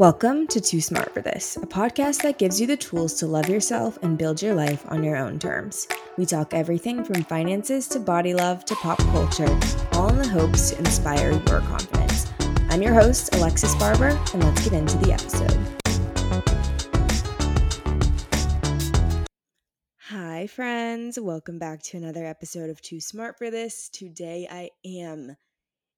Welcome to Too Smart for This, a podcast that gives you the tools to love yourself and build your life on your own terms. We talk everything from finances to body love to pop culture, all in the hopes to inspire your confidence. I'm your host, Alexis Barber, and let's get into the episode. Hi, friends. Welcome back to another episode of Too Smart for This. Today, I am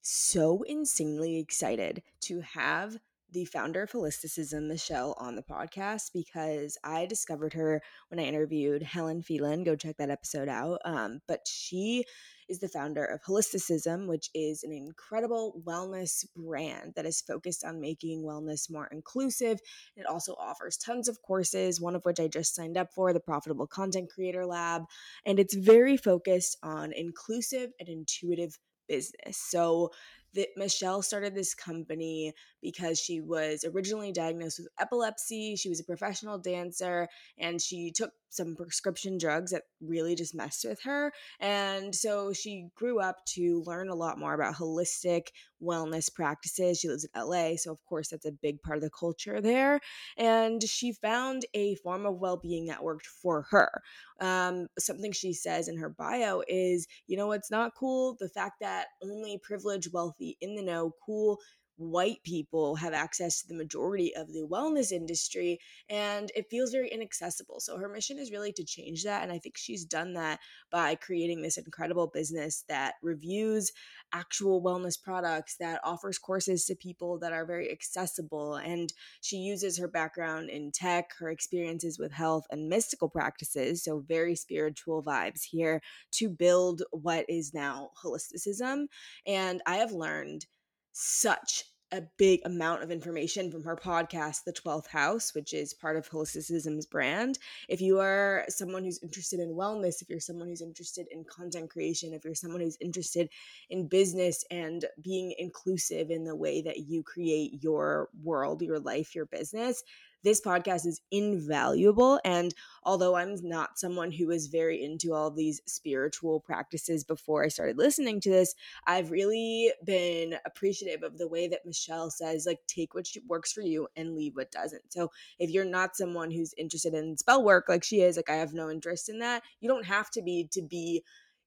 so insanely excited to have the founder of Holisticism, Michelle, on the podcast because I discovered her when I interviewed Helen Phelan. Go check that episode out. Um, but she is the founder of Holisticism, which is an incredible wellness brand that is focused on making wellness more inclusive. It also offers tons of courses, one of which I just signed up for, the Profitable Content Creator Lab. And it's very focused on inclusive and intuitive business. So that Michelle started this company because she was originally diagnosed with epilepsy. She was a professional dancer and she took some prescription drugs that really just messed with her. And so she grew up to learn a lot more about holistic wellness practices. She lives in LA, so of course that's a big part of the culture there. And she found a form of well being that worked for her. Um, something she says in her bio is, you know, it's not cool the fact that only privileged, wealthy, in the know, cool white people have access to the majority of the wellness industry and it feels very inaccessible. So her mission is really to change that and I think she's done that by creating this incredible business that reviews actual wellness products that offers courses to people that are very accessible and she uses her background in tech, her experiences with health and mystical practices, so very spiritual vibes here to build what is now holisticism and I have learned such a big amount of information from her podcast, The 12th House, which is part of Holisticism's brand. If you are someone who's interested in wellness, if you're someone who's interested in content creation, if you're someone who's interested in business and being inclusive in the way that you create your world, your life, your business, this podcast is invaluable. And although I'm not someone who was very into all these spiritual practices before I started listening to this, I've really been appreciative of the way that Michelle says, like, take what works for you and leave what doesn't. So if you're not someone who's interested in spell work like she is, like, I have no interest in that, you don't have to be to be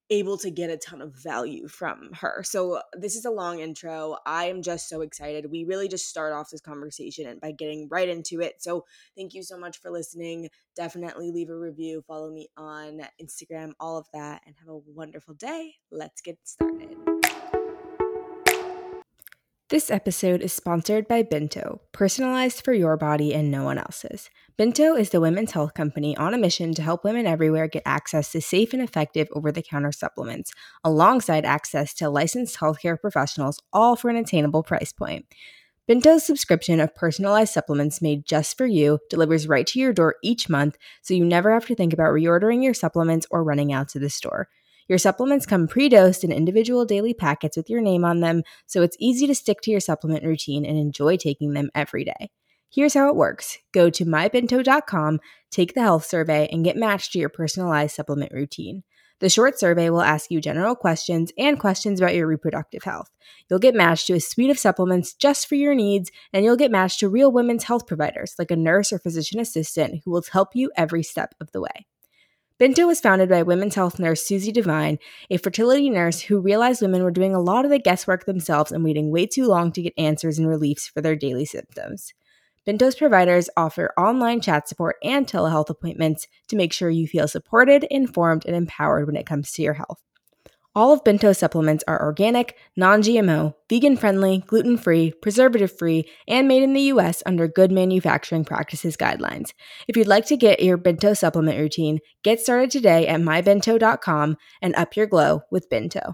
able to get a ton of value from her. So this is a long intro. I am just so excited. We really just start off this conversation and by getting right into it. So thank you so much for listening. Definitely leave a review, follow me on Instagram, all of that, and have a wonderful day. Let's get started. This episode is sponsored by Binto, personalized for your body and no one else's. Binto is the women's health company on a mission to help women everywhere get access to safe and effective over the counter supplements, alongside access to licensed healthcare professionals, all for an attainable price point. Binto's subscription of personalized supplements made just for you delivers right to your door each month, so you never have to think about reordering your supplements or running out to the store. Your supplements come pre dosed in individual daily packets with your name on them, so it's easy to stick to your supplement routine and enjoy taking them every day. Here's how it works go to mybinto.com, take the health survey, and get matched to your personalized supplement routine. The short survey will ask you general questions and questions about your reproductive health. You'll get matched to a suite of supplements just for your needs, and you'll get matched to real women's health providers like a nurse or physician assistant who will help you every step of the way. Binto was founded by women's health nurse Susie Devine, a fertility nurse who realized women were doing a lot of the guesswork themselves and waiting way too long to get answers and reliefs for their daily symptoms. Binto's providers offer online chat support and telehealth appointments to make sure you feel supported, informed, and empowered when it comes to your health. All of Binto supplements are organic, non GMO, vegan friendly, gluten free, preservative free, and made in the US under good manufacturing practices guidelines. If you'd like to get your Binto supplement routine, get started today at mybinto.com and up your glow with Binto.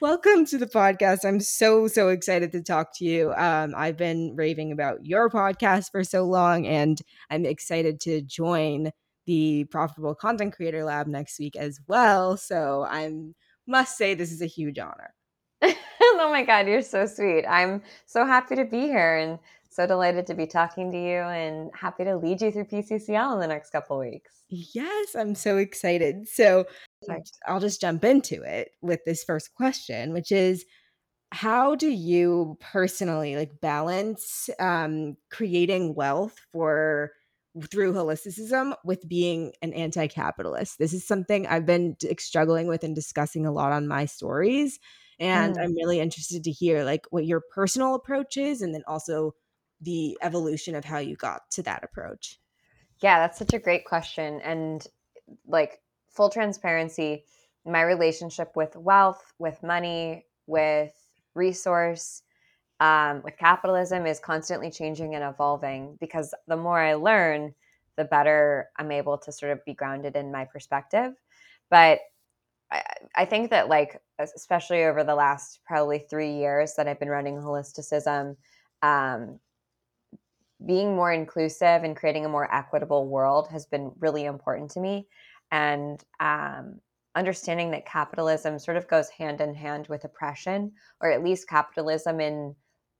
Welcome to the podcast. I'm so, so excited to talk to you. Um, I've been raving about your podcast for so long, and I'm excited to join the Profitable Content Creator Lab next week as well. So I must say this is a huge honor. oh my God, you're so sweet. I'm so happy to be here and so delighted to be talking to you and happy to lead you through PCCL in the next couple weeks. Yes, I'm so excited. So I'll just jump into it with this first question, which is how do you personally like balance um, creating wealth for through holisticism with being an anti-capitalist this is something i've been struggling with and discussing a lot on my stories and Mm. i'm really interested to hear like what your personal approach is and then also the evolution of how you got to that approach Yeah, that's such a great question. And like full transparency, my relationship with wealth, with money, with resource, um, with capitalism is constantly changing and evolving because the more I learn, the better I'm able to sort of be grounded in my perspective. But I, I think that, like, especially over the last probably three years that I've been running holisticism, um, being more inclusive and creating a more equitable world has been really important to me. And um, understanding that capitalism sort of goes hand in hand with oppression, or at least capitalism in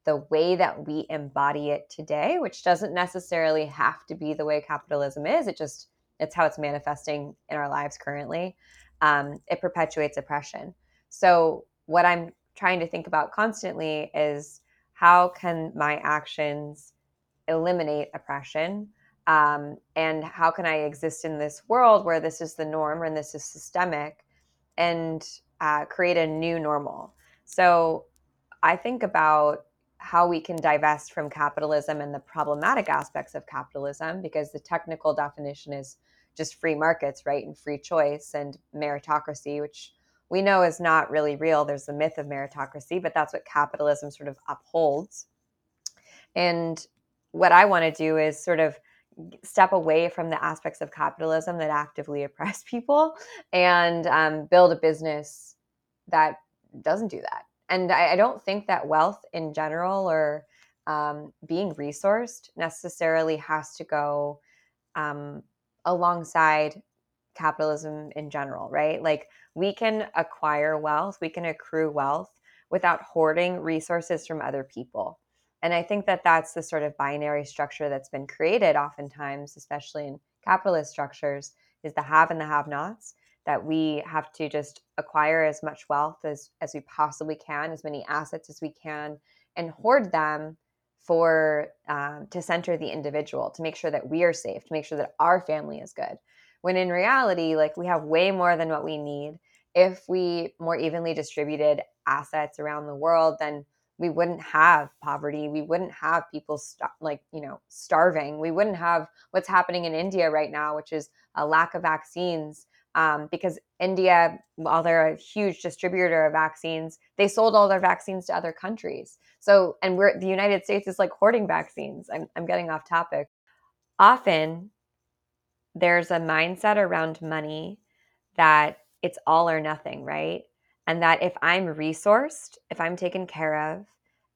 the way that we embody it today, which doesn't necessarily have to be the way capitalism is. It just, it's how it's manifesting in our lives currently. Um, it perpetuates oppression. So, what I'm trying to think about constantly is how can my actions eliminate oppression? Um, and how can I exist in this world where this is the norm and this is systemic and uh, create a new normal? So I think about how we can divest from capitalism and the problematic aspects of capitalism because the technical definition is just free markets, right? And free choice and meritocracy, which we know is not really real. There's the myth of meritocracy, but that's what capitalism sort of upholds. And what I want to do is sort of step away from the aspects of capitalism that actively oppress people and um, build a business that doesn't do that. And I, I don't think that wealth in general or um, being resourced necessarily has to go um, alongside capitalism in general, right? Like we can acquire wealth, we can accrue wealth without hoarding resources from other people. And I think that that's the sort of binary structure that's been created oftentimes, especially in capitalist structures, is the have and the have nots that we have to just acquire as much wealth as, as we possibly can, as many assets as we can, and hoard them for um, to center the individual, to make sure that we are safe, to make sure that our family is good. When in reality, like we have way more than what we need. If we more evenly distributed assets around the world, then we wouldn't have poverty we wouldn't have people st- like you know starving we wouldn't have what's happening in india right now which is a lack of vaccines um, because india while they're a huge distributor of vaccines they sold all their vaccines to other countries. So and we're the united states is like hoarding vaccines. I'm, I'm getting off topic. Often there's a mindset around money that it's all or nothing right? And that if I'm resourced, if I'm taken care of,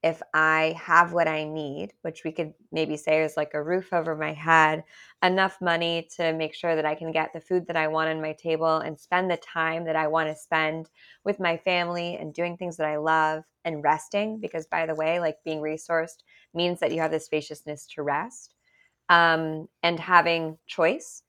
if I have what I need, which we could maybe say is like a roof over my head, enough money to make sure that I can get the food that I want on my table and spend the time that I want to spend with my family and doing things that I love and resting. Because, by the way, like being resourced means that you have the spaciousness to rest um, and having choice.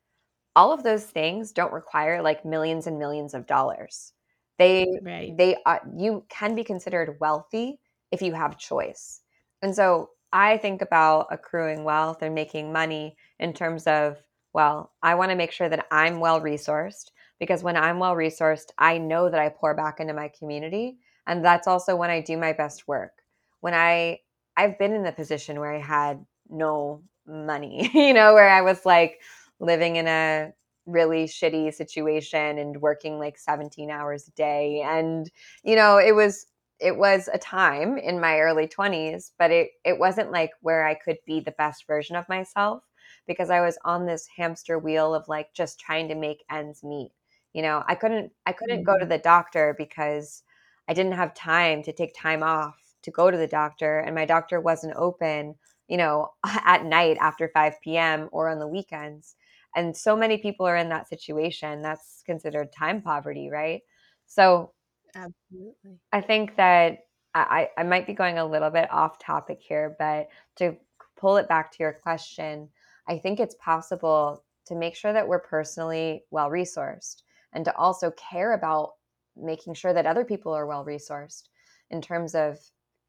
All of those things don't require like millions and millions of dollars they right they are you can be considered wealthy if you have choice. And so I think about accruing wealth and making money in terms of, well, I want to make sure that I'm well resourced because when I'm well resourced, I know that I pour back into my community. And that's also when I do my best work. When I, I've been in the position where I had no money, you know, where I was like living in a really shitty situation and working like 17 hours a day. And, you know, it was, it was a time in my early 20s, but it it wasn't like where I could be the best version of myself because I was on this hamster wheel of like just trying to make ends meet. You know, I couldn't I couldn't mm-hmm. go to the doctor because I didn't have time to take time off to go to the doctor and my doctor wasn't open, you know, at night after 5 p.m. or on the weekends. And so many people are in that situation. That's considered time poverty, right? So Absolutely. I think that I, I might be going a little bit off topic here, but to pull it back to your question, I think it's possible to make sure that we're personally well resourced and to also care about making sure that other people are well resourced. in terms of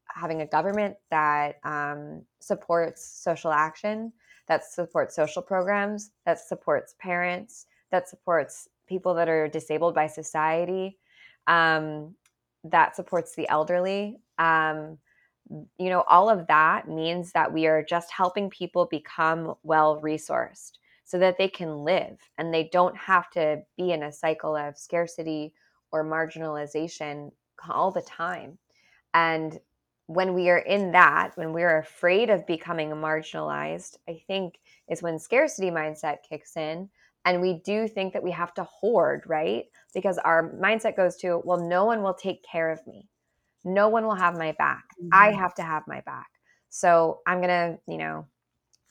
having a government that um, supports social action, that supports social programs, that supports parents, that supports people that are disabled by society, um, that supports the elderly. Um, you know, all of that means that we are just helping people become well resourced so that they can live and they don't have to be in a cycle of scarcity or marginalization all the time. And when we are in that, when we're afraid of becoming marginalized, I think is when scarcity mindset kicks in. And we do think that we have to hoard, right? Because our mindset goes to, well, no one will take care of me. No one will have my back. Mm-hmm. I have to have my back. So I'm going to, you know,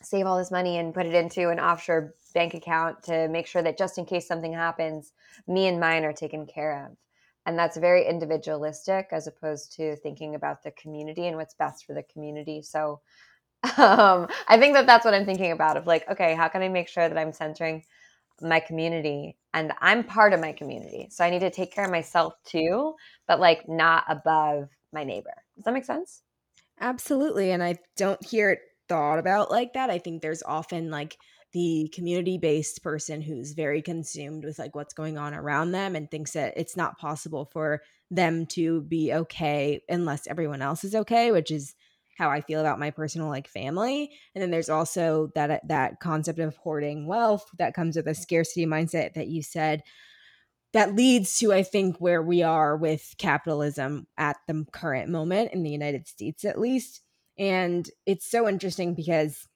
save all this money and put it into an offshore bank account to make sure that just in case something happens, me and mine are taken care of and that's very individualistic as opposed to thinking about the community and what's best for the community so um, i think that that's what i'm thinking about of like okay how can i make sure that i'm centering my community and i'm part of my community so i need to take care of myself too but like not above my neighbor. Does that make sense? Absolutely and i don't hear it thought about like that. I think there's often like the community based person who's very consumed with like what's going on around them and thinks that it's not possible for them to be okay unless everyone else is okay which is how i feel about my personal like family and then there's also that uh, that concept of hoarding wealth that comes with a scarcity mindset that you said that leads to i think where we are with capitalism at the current moment in the united states at least and it's so interesting because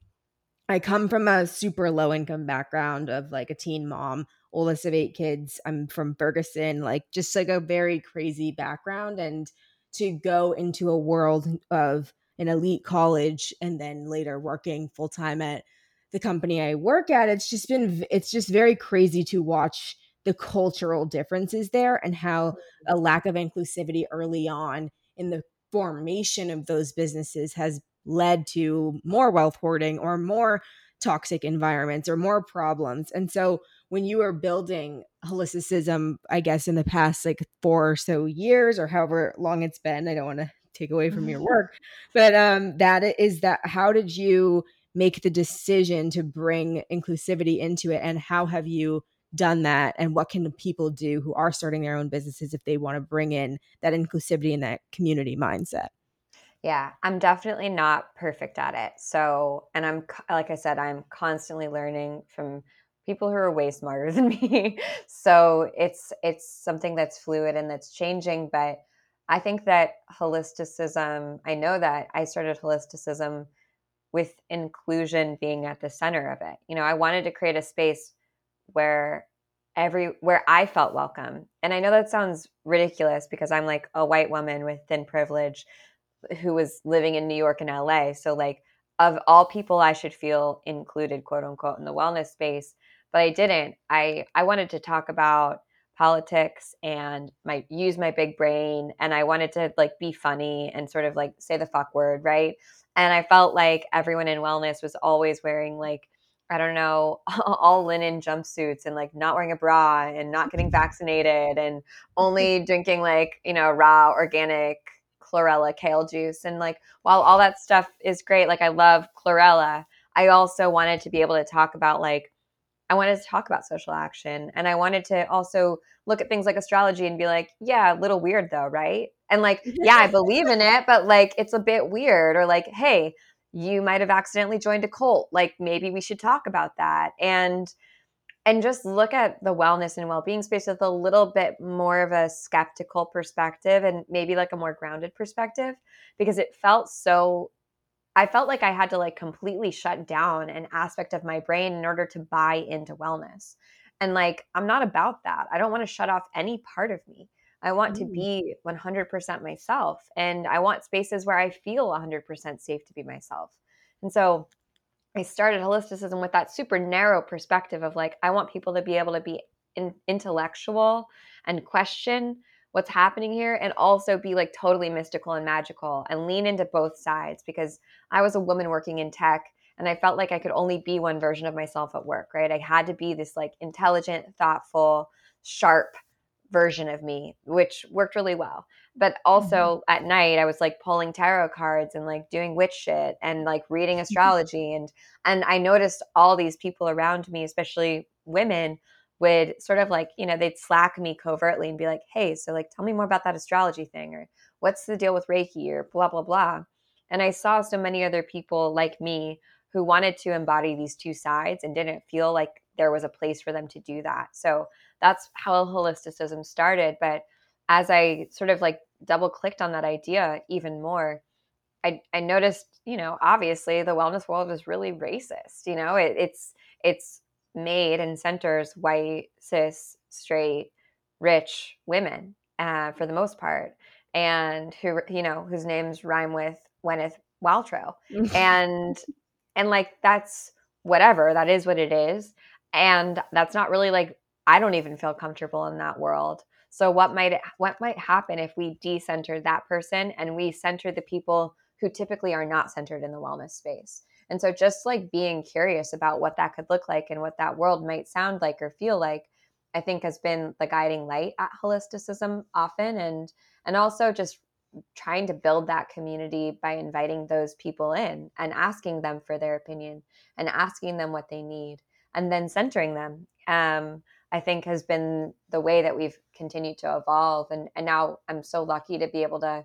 I come from a super low income background of like a teen mom, oldest of eight kids. I'm from Ferguson, like just like a very crazy background. And to go into a world of an elite college and then later working full time at the company I work at, it's just been, it's just very crazy to watch the cultural differences there and how a mm-hmm. lack of inclusivity early on in the formation of those businesses has led to more wealth hoarding or more toxic environments or more problems. And so when you are building holisticism, I guess in the past like four or so years or however long it's been, I don't want to take away from your work, but um that is that how did you make the decision to bring inclusivity into it and how have you done that and what can people do who are starting their own businesses if they want to bring in that inclusivity and that community mindset yeah, I'm definitely not perfect at it. So, and I'm like I said, I'm constantly learning from people who are way smarter than me. so, it's it's something that's fluid and that's changing, but I think that holisticism, I know that I started holisticism with inclusion being at the center of it. You know, I wanted to create a space where every where I felt welcome. And I know that sounds ridiculous because I'm like a white woman with thin privilege who was living in New York and LA. So like of all people I should feel included quote unquote in the wellness space, but I didn't. I I wanted to talk about politics and my use my big brain and I wanted to like be funny and sort of like say the fuck word, right? And I felt like everyone in wellness was always wearing like I don't know, all linen jumpsuits and like not wearing a bra and not getting vaccinated and only drinking like, you know, raw organic chlorella kale juice. And like, while all that stuff is great, like I love chlorella, I also wanted to be able to talk about like, I wanted to talk about social action. And I wanted to also look at things like astrology and be like, yeah, a little weird though, right? And like, yeah, I believe in it, but like, it's a bit weird. Or like, hey, you might have accidentally joined a cult. Like, maybe we should talk about that. And, and just look at the wellness and well-being space with a little bit more of a skeptical perspective and maybe like a more grounded perspective because it felt so I felt like I had to like completely shut down an aspect of my brain in order to buy into wellness. And like I'm not about that. I don't want to shut off any part of me. I want mm. to be 100% myself and I want spaces where I feel 100% safe to be myself. And so I started holisticism with that super narrow perspective of like, I want people to be able to be in, intellectual and question what's happening here and also be like totally mystical and magical and lean into both sides because I was a woman working in tech and I felt like I could only be one version of myself at work, right? I had to be this like intelligent, thoughtful, sharp version of me, which worked really well. But also mm-hmm. at night, I was like pulling tarot cards and like doing witch shit and like reading astrology. and and I noticed all these people around me, especially women, would sort of like, you know, they'd slack me covertly and be like, hey, so like tell me more about that astrology thing or what's the deal with Reiki or blah, blah, blah. And I saw so many other people like me who wanted to embody these two sides and didn't feel like there was a place for them to do that. So that's how holisticism started. But as I sort of like double clicked on that idea even more, I, I noticed, you know, obviously the wellness world is really racist. You know, it, it's it's made and centers white, cis, straight, rich women uh, for the most part, and who you know whose names rhyme with Gwyneth Paltrow, and and like that's whatever that is what it is, and that's not really like I don't even feel comfortable in that world. So what might what might happen if we decenter that person and we center the people who typically are not centered in the wellness space? And so just like being curious about what that could look like and what that world might sound like or feel like, I think has been the guiding light at holisticism often and and also just trying to build that community by inviting those people in and asking them for their opinion and asking them what they need and then centering them um, i think has been the way that we've continued to evolve and, and now i'm so lucky to be able to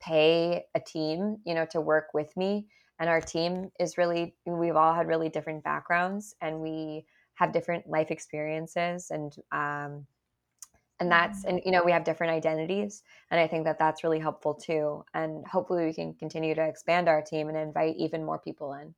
pay a team you know to work with me and our team is really we've all had really different backgrounds and we have different life experiences and um, and that's mm-hmm. and you know we have different identities and i think that that's really helpful too and hopefully we can continue to expand our team and invite even more people in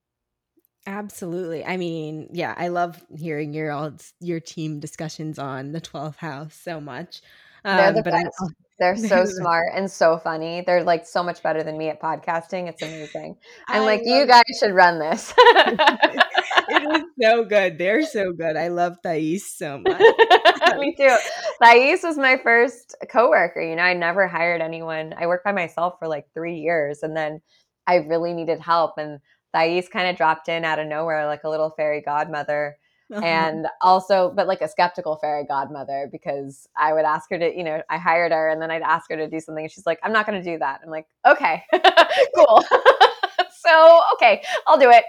absolutely i mean yeah i love hearing your all your team discussions on the 12th house so much um, the but best. I, they're so smart and so funny. They're like so much better than me at podcasting. It's amazing. I'm I like, you guys should run this. it is so good. They're so good. I love Thais so much. me too. Thais was my first coworker. You know, I never hired anyone. I worked by myself for like three years and then I really needed help. And Thais kind of dropped in out of nowhere like a little fairy godmother uh-huh. and also but like a skeptical fairy godmother because i would ask her to you know i hired her and then i'd ask her to do something and she's like i'm not going to do that i'm like okay cool so okay i'll do it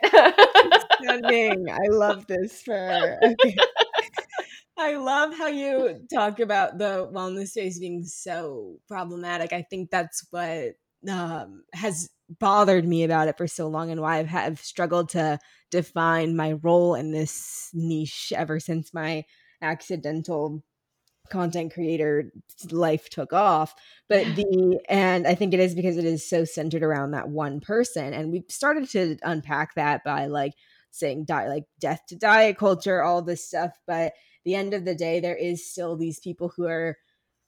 stunning i love this for okay. I love how you talk about the wellness space being so problematic. I think that's what um, has bothered me about it for so long and why I've have struggled to define my role in this niche ever since my accidental content creator life took off. But the and i think it is because it is so centered around that one person and we've started to unpack that by like saying die like death to diet culture all this stuff but the end of the day there is still these people who are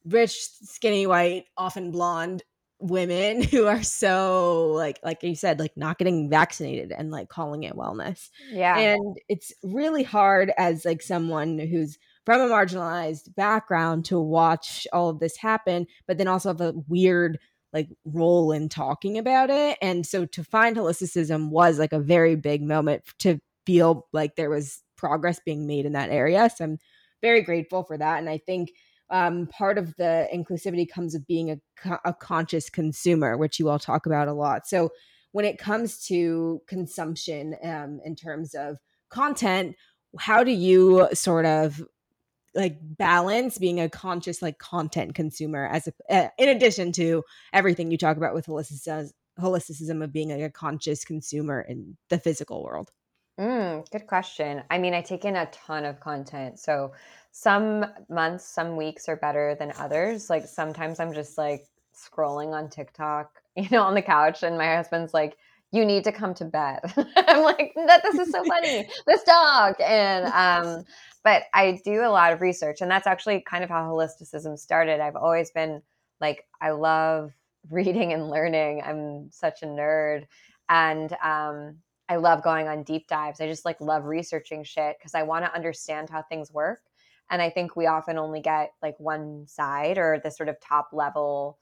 rich skinny white often blonde women who are so like like you said like not getting vaccinated and like calling it wellness. Yeah. And it's really hard as like someone who's from a marginalized background to watch all of this happen but then also have a weird like role in talking about it. And so to find holisticism was like a very big moment to feel like there was progress being made in that area. So i'm very grateful for that. And i think um, part of the inclusivity comes with being a, a conscious consumer, which you all talk about a lot. So when it comes to consumption um, in terms of content, how do you sort of like balance being a conscious like content consumer as a, uh, in addition to everything you talk about with holisticism, holisticism of being like a conscious consumer in the physical world? Mm, good question. I mean, I take in a ton of content. So some months, some weeks are better than others. Like sometimes I'm just like scrolling on TikTok, you know, on the couch, and my husband's like, "You need to come to bed." I'm like, "That this is so funny, this dog." And um, but I do a lot of research, and that's actually kind of how holisticism started. I've always been like, I love reading and learning. I'm such a nerd, and um, I love going on deep dives. I just like love researching shit because I want to understand how things work and i think we often only get like one side or the sort of top level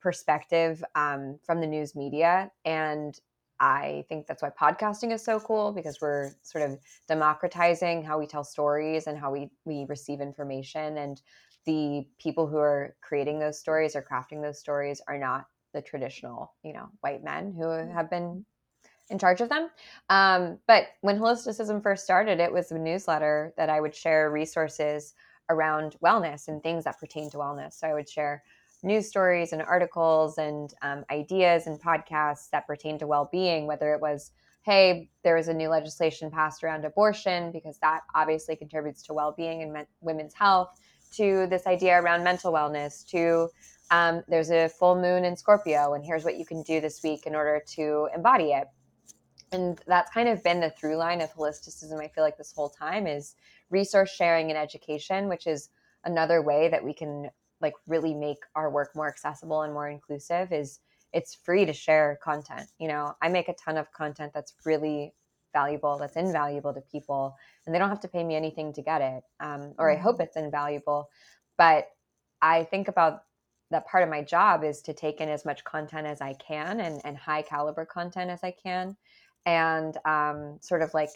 perspective um, from the news media and i think that's why podcasting is so cool because we're sort of democratizing how we tell stories and how we we receive information and the people who are creating those stories or crafting those stories are not the traditional, you know, white men who mm. have been in charge of them. Um, but when holisticism first started, it was a newsletter that I would share resources around wellness and things that pertain to wellness. So I would share news stories and articles and um, ideas and podcasts that pertain to well-being, whether it was hey, there was a new legislation passed around abortion because that obviously contributes to well-being and men- women's health to this idea around mental wellness to um, there's a full moon in scorpio and here's what you can do this week in order to embody it and that's kind of been the through line of holisticism i feel like this whole time is resource sharing and education which is another way that we can like really make our work more accessible and more inclusive is it's free to share content you know i make a ton of content that's really valuable that's invaluable to people and they don't have to pay me anything to get it um, or i hope mm-hmm. it's invaluable but i think about that part of my job is to take in as much content as i can and, and high caliber content as i can and um, sort of like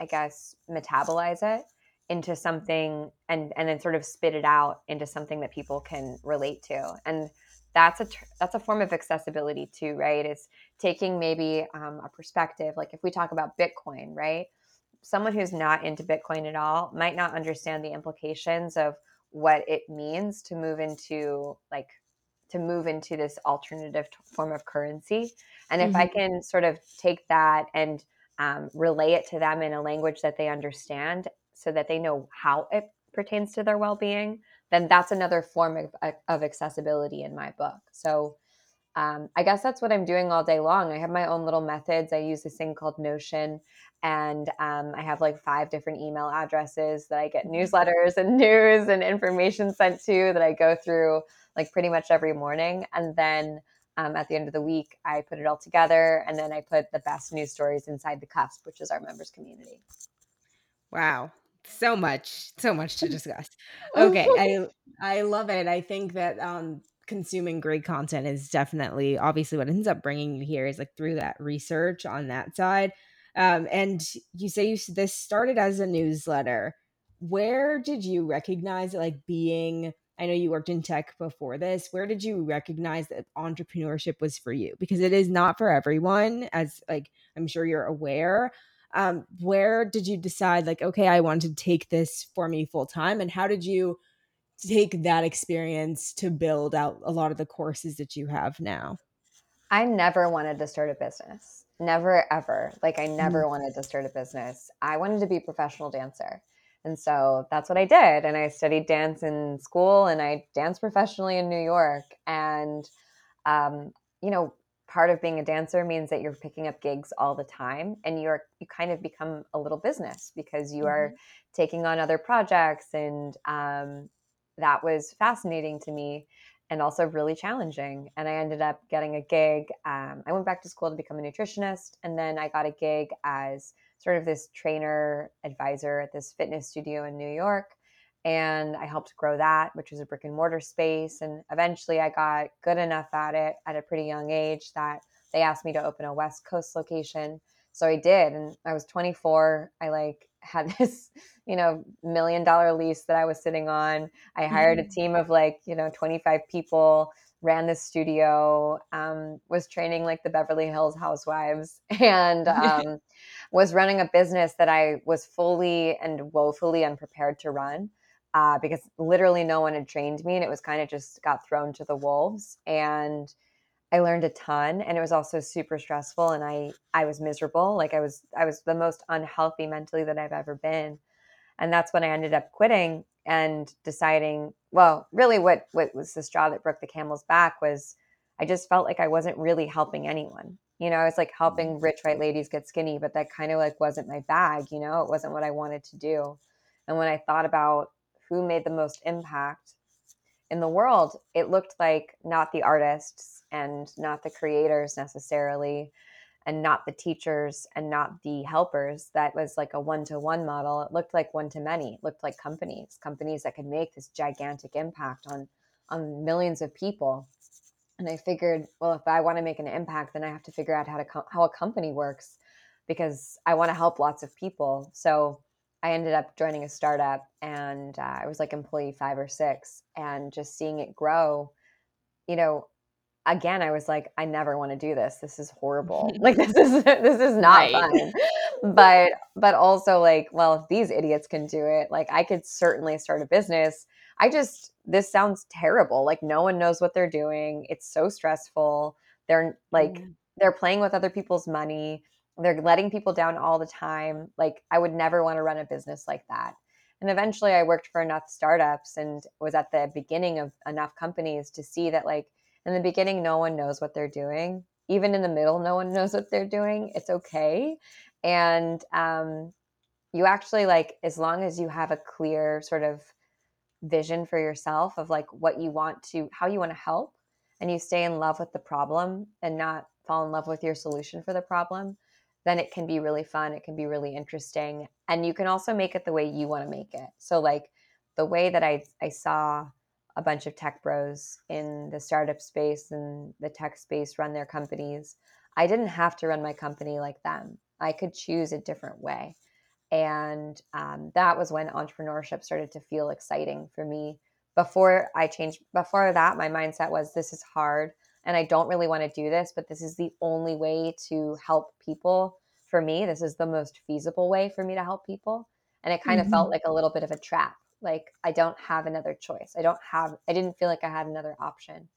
i guess metabolize it into something and and then sort of spit it out into something that people can relate to and that's a that's a form of accessibility too right? It's taking maybe um, a perspective like if we talk about bitcoin right? Someone who's not into bitcoin at all might not understand the implications of what it means to move into like to move into this alternative form of currency and if mm-hmm. i can sort of take that and um, relay it to them in a language that they understand so that they know how it pertains to their well-being then that's another form of, of accessibility in my book so um, i guess that's what i'm doing all day long i have my own little methods i use this thing called notion and um, i have like five different email addresses that i get mm-hmm. newsletters and news and information sent to that i go through like pretty much every morning and then um, at the end of the week i put it all together and then i put the best news stories inside the cusp which is our members community. Wow. So much so much to discuss. Okay i i love it. I think that um consuming great content is definitely obviously what ends up bringing you here is like through that research on that side. Um and you say you this started as a newsletter. Where did you recognize like being I know you worked in tech before this. Where did you recognize that entrepreneurship was for you? Because it is not for everyone, as like I'm sure you're aware um, where did you decide like okay i want to take this for me full time and how did you take that experience to build out a lot of the courses that you have now i never wanted to start a business never ever like i never mm-hmm. wanted to start a business i wanted to be a professional dancer and so that's what i did and i studied dance in school and i danced professionally in new york and um, you know part of being a dancer means that you're picking up gigs all the time and you're you kind of become a little business because you mm-hmm. are taking on other projects and um, that was fascinating to me and also really challenging and i ended up getting a gig um, i went back to school to become a nutritionist and then i got a gig as sort of this trainer advisor at this fitness studio in new york and I helped grow that, which was a brick and mortar space. And eventually I got good enough at it at a pretty young age that they asked me to open a West Coast location. So I did. And I was 24. I like had this, you know, million dollar lease that I was sitting on. I hired a mm-hmm. team of like, you know, 25 people, ran the studio, um, was training like the Beverly Hills housewives, and um, was running a business that I was fully and woefully unprepared to run uh, because literally no one had trained me and it was kind of just got thrown to the wolves and i learned a ton and it was also super stressful and i i was miserable like i was i was the most unhealthy mentally that i've ever been and that's when i ended up quitting and deciding well really what what was the straw that broke the camel's back was i just felt like i wasn't really helping anyone. You know i was like helping mm-hmm. rich white ladies get skinny but that kind of like wasn't my bag you know? It wasn't what i wanted to do. And when i thought about who made the most impact in the world, it looked like not the artists and not the creators necessarily, and not the teachers and not the helpers. That was like a one to one model. It looked like one to many. It looked like companies, companies that could make this gigantic impact on on millions of people. And I figured, well, if I want to make an impact, then I have to figure out how to co- how a company works because I want to help lots of people. So I ended up joining a startup and uh, I was like employee five or six and just seeing it grow, you know, again, I was like, I never want to do this. This is horrible. like this is this is not right. fun. but but also like, well, if these idiots can do it, like I could certainly start a business. I just this sounds terrible. Like no one knows what they're doing. It's so stressful. They're like mm. they're playing with other people's money. They're letting people down all the time. Like I would never want to run a business like that. And eventually I worked for enough startups and was at the beginning of enough companies to see that like in the beginning no one knows what they're doing. Even in the middle no one knows what they're doing. It's okay. And um you actually like as long as you have a clear sort of vision for yourself of like what you want to how you want to help and you stay in love with the problem and not fall in love with your solution for the problem then it can be really fun it can be really interesting and you can also make it the way you want to make it so like the way that i i saw a bunch of tech bros in the startup space and the tech space run their companies i didn't have to run my company like them. I could choose a different way. And um, that was when entrepreneurship started to feel exciting for me. Before i changed before that my mindset was this is hard and i don't really want to do this but this is the only way to help people for me. This is the most feasible way for me to help people. And it kind mm-hmm. of felt like a little bit of a trap like i don't have another choice i don't have i didn't feel like i had another option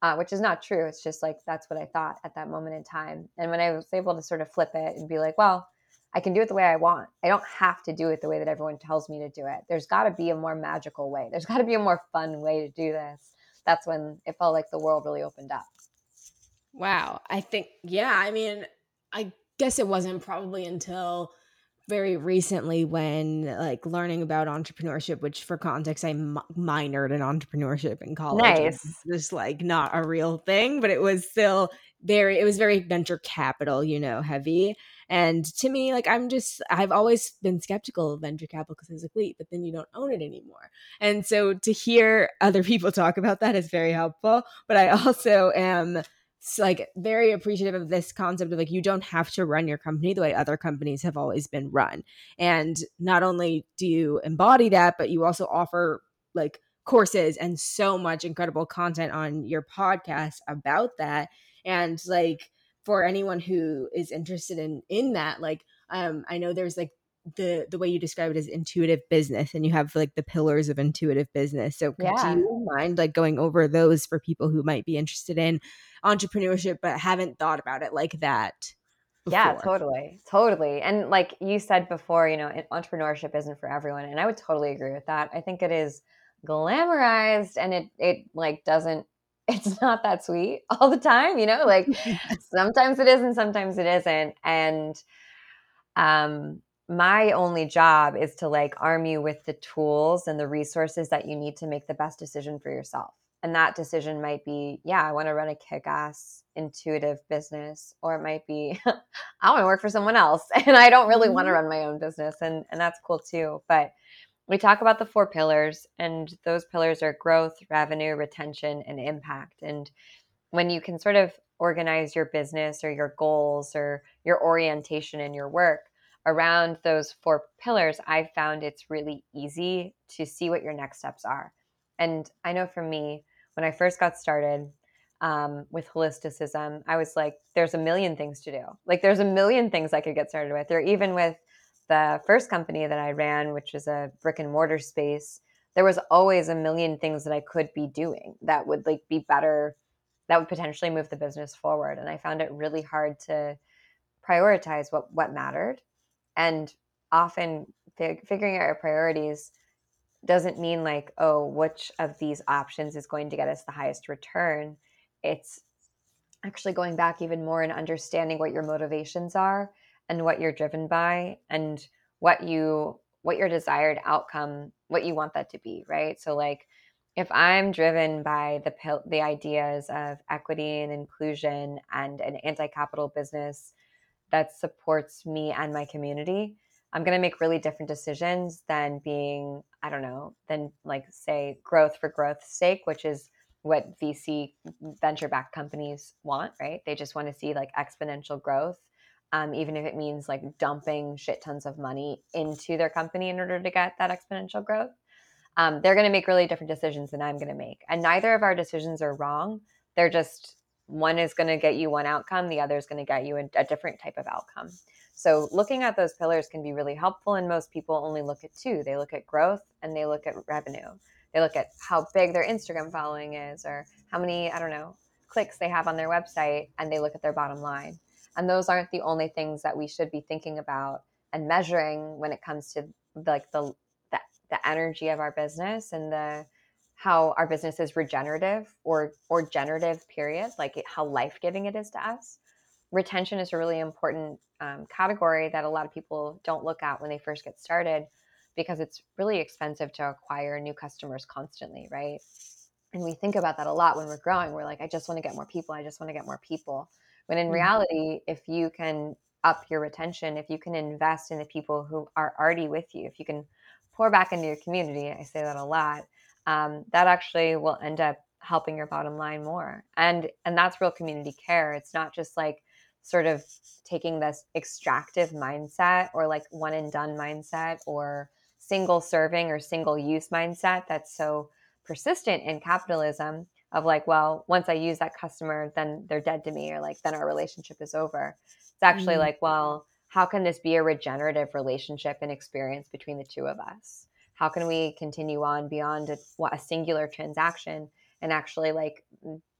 uh, which is not true it's just like that's what i thought at that moment in time and when i was able to sort of flip it and be like well I can do it the way I want. I don't have to do it the way that everyone tells me to do it. There's got to be a more magical way. There's got to be a more fun way to do this. That's when it felt like the world really opened up. Wow. I think, yeah, I mean, I guess it wasn't probably until very recently when like learning about entrepreneurship which for context i m- minored in entrepreneurship in college nice just like not a real thing but it was still very it was very venture capital you know heavy and to me, like I'm just I've always been skeptical of venture capital because I was like, wait, but then you don't own it anymore. And so to hear other people talk about that is very helpful. But I also am like very appreciative of this concept of like you don't have to run your company the way other companies have always been run. And not only do you embody that, but you also offer like courses and so much incredible content on your podcast about that. And like for anyone who is interested in in that like um i know there's like the the way you describe it is intuitive business and you have like the pillars of intuitive business so yeah. do you mind like going over those for people who might be interested in entrepreneurship but haven't thought about it like that before? yeah totally totally and like you said before you know entrepreneurship isn't for everyone and i would totally agree with that i think it is glamorized and it it like doesn't it's not that sweet all the time, you know, like sometimes it is and sometimes it isn't. And um my only job is to like arm you with the tools and the resources that you need to make the best decision for yourself. And that decision might be, yeah, I want to run a kick ass intuitive business, or it might be, I want to work for someone else and I don't really mm-hmm. want to run my own business. And, and that's cool too. But we talk about the four pillars, and those pillars are growth, revenue, retention, and impact. And when you can sort of organize your business or your goals or your orientation in your work around those four pillars, I found it's really easy to see what your next steps are. And I know for me, when I first got started um, with holisticism, I was like, there's a million things to do. Like, there's a million things I could get started with, or even with the first company that I ran, which was a brick and mortar space, there was always a million things that I could be doing that would like be better, that would potentially move the business forward. And I found it really hard to prioritize what what mattered. And often fig- figuring out your priorities doesn't mean like, oh, which of these options is going to get us the highest return. It's actually going back even more and understanding what your motivations are and what you're driven by and what you what your desired outcome what you want that to be right so like if i'm driven by the the ideas of equity and inclusion and an anti-capital business that supports me and my community i'm going to make really different decisions than being i don't know than like say growth for growth's sake which is what vc venture backed companies want right they just want to see like exponential growth um, even if it means like dumping shit tons of money into their company in order to get that exponential growth. Um, they're going to make really different decisions than I'm going to make. And neither of our decisions are wrong. They're just one is going to get you one outcome, the other is going to get you a, a different type of outcome. So looking at those pillars can be really helpful. And most people only look at two they look at growth and they look at revenue. They look at how big their Instagram following is or how many, I don't know, clicks they have on their website and they look at their bottom line. And those aren't the only things that we should be thinking about and measuring when it comes to like the the, the energy of our business and the how our business is regenerative or or generative period like how life-giving it is to us retention is a really important um, category that a lot of people don't look at when they first get started because it's really expensive to acquire new customers constantly, right? And we think about that a lot when we're growing. We're like, I just want to get more people. I just want to get more people. When in mm-hmm. reality, if you can up your retention, if you can invest in the people who are already with you, if you can pour back into your community, I say that a lot, um, that actually will end up helping your bottom line more. And and that's real community care. It's not just like sort of taking this extractive mindset or like one and done mindset or single serving or single use mindset that's so persistent in capitalism of like well once i use that customer then they're dead to me or like then our relationship is over it's actually mm-hmm. like well how can this be a regenerative relationship and experience between the two of us how can we continue on beyond a, a singular transaction and actually like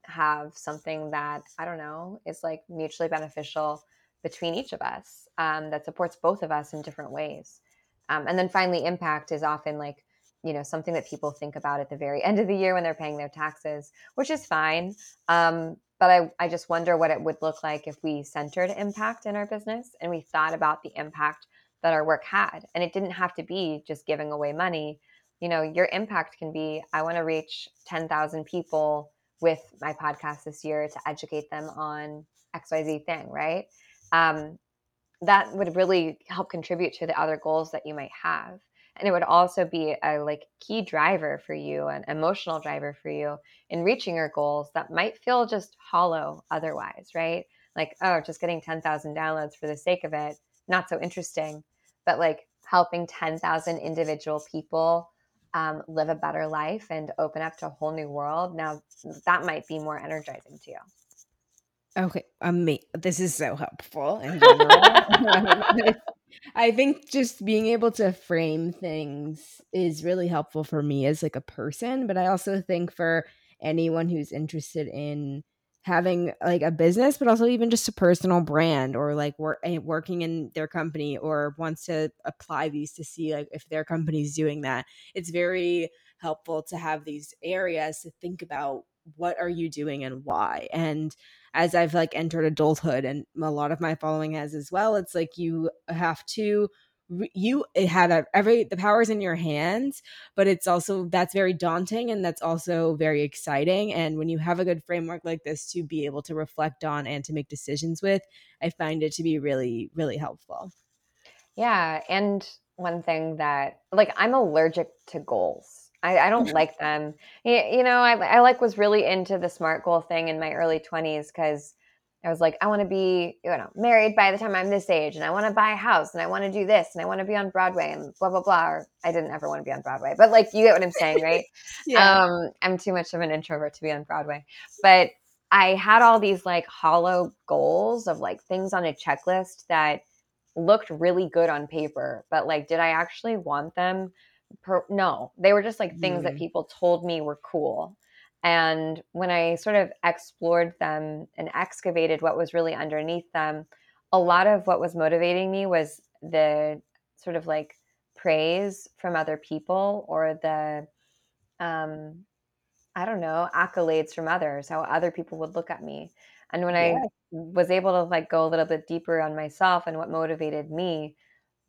have something that I don't know is like mutually beneficial between each of us um, that supports both of us in different ways. Um, and then finally, impact is often like you know something that people think about at the very end of the year when they're paying their taxes, which is fine. Um, but I, I just wonder what it would look like if we centered impact in our business and we thought about the impact that our work had. And it didn't have to be just giving away money. You know, your impact can be I want to reach 10,000 people with my podcast this year to educate them on XYZ thing, right? Um, that would really help contribute to the other goals that you might have. And it would also be a like key driver for you, an emotional driver for you in reaching your goals that might feel just hollow otherwise, right? Like, oh, just getting 10,000 downloads for the sake of it, not so interesting. But like helping 10,000 individual people um, live a better life and open up to a whole new world, now that might be more energizing to you. Okay, um, this is so helpful in general. I think just being able to frame things is really helpful for me as like a person, but I also think for anyone who's interested in having like a business but also even just a personal brand or like work, eh, working in their company or wants to apply these to see like if their company's doing that. It's very helpful to have these areas to think about what are you doing and why. And as i've like entered adulthood and a lot of my following has as well it's like you have to you have every the powers in your hands but it's also that's very daunting and that's also very exciting. And when you have a good framework like this to be able to reflect on and to make decisions with i find it to be really really helpful. Yeah and one thing that like i'm allergic to goals. I, I don't like them. You, you know I, I like was really into the smart goal thing in my early 20s because I was like, I want to be, you know, married by the time I'm this age, and I want to buy a house, and I want to do this, and I want to be on Broadway, and blah blah blah. Or I didn't ever want to be on Broadway, but like, you get what I'm saying, right? yeah. Um, I'm too much of an introvert to be on Broadway, but I had all these like hollow goals of like things on a checklist that looked really good on paper, but like, did I actually want them? Per- no, they were just like things mm. that people told me were cool. And when I sort of explored them and excavated what was really underneath them, a lot of what was motivating me was the sort of like praise from other people or the, um, I don't know, accolades from others, how other people would look at me. And when yeah. I was able to like go a little bit deeper on myself and what motivated me,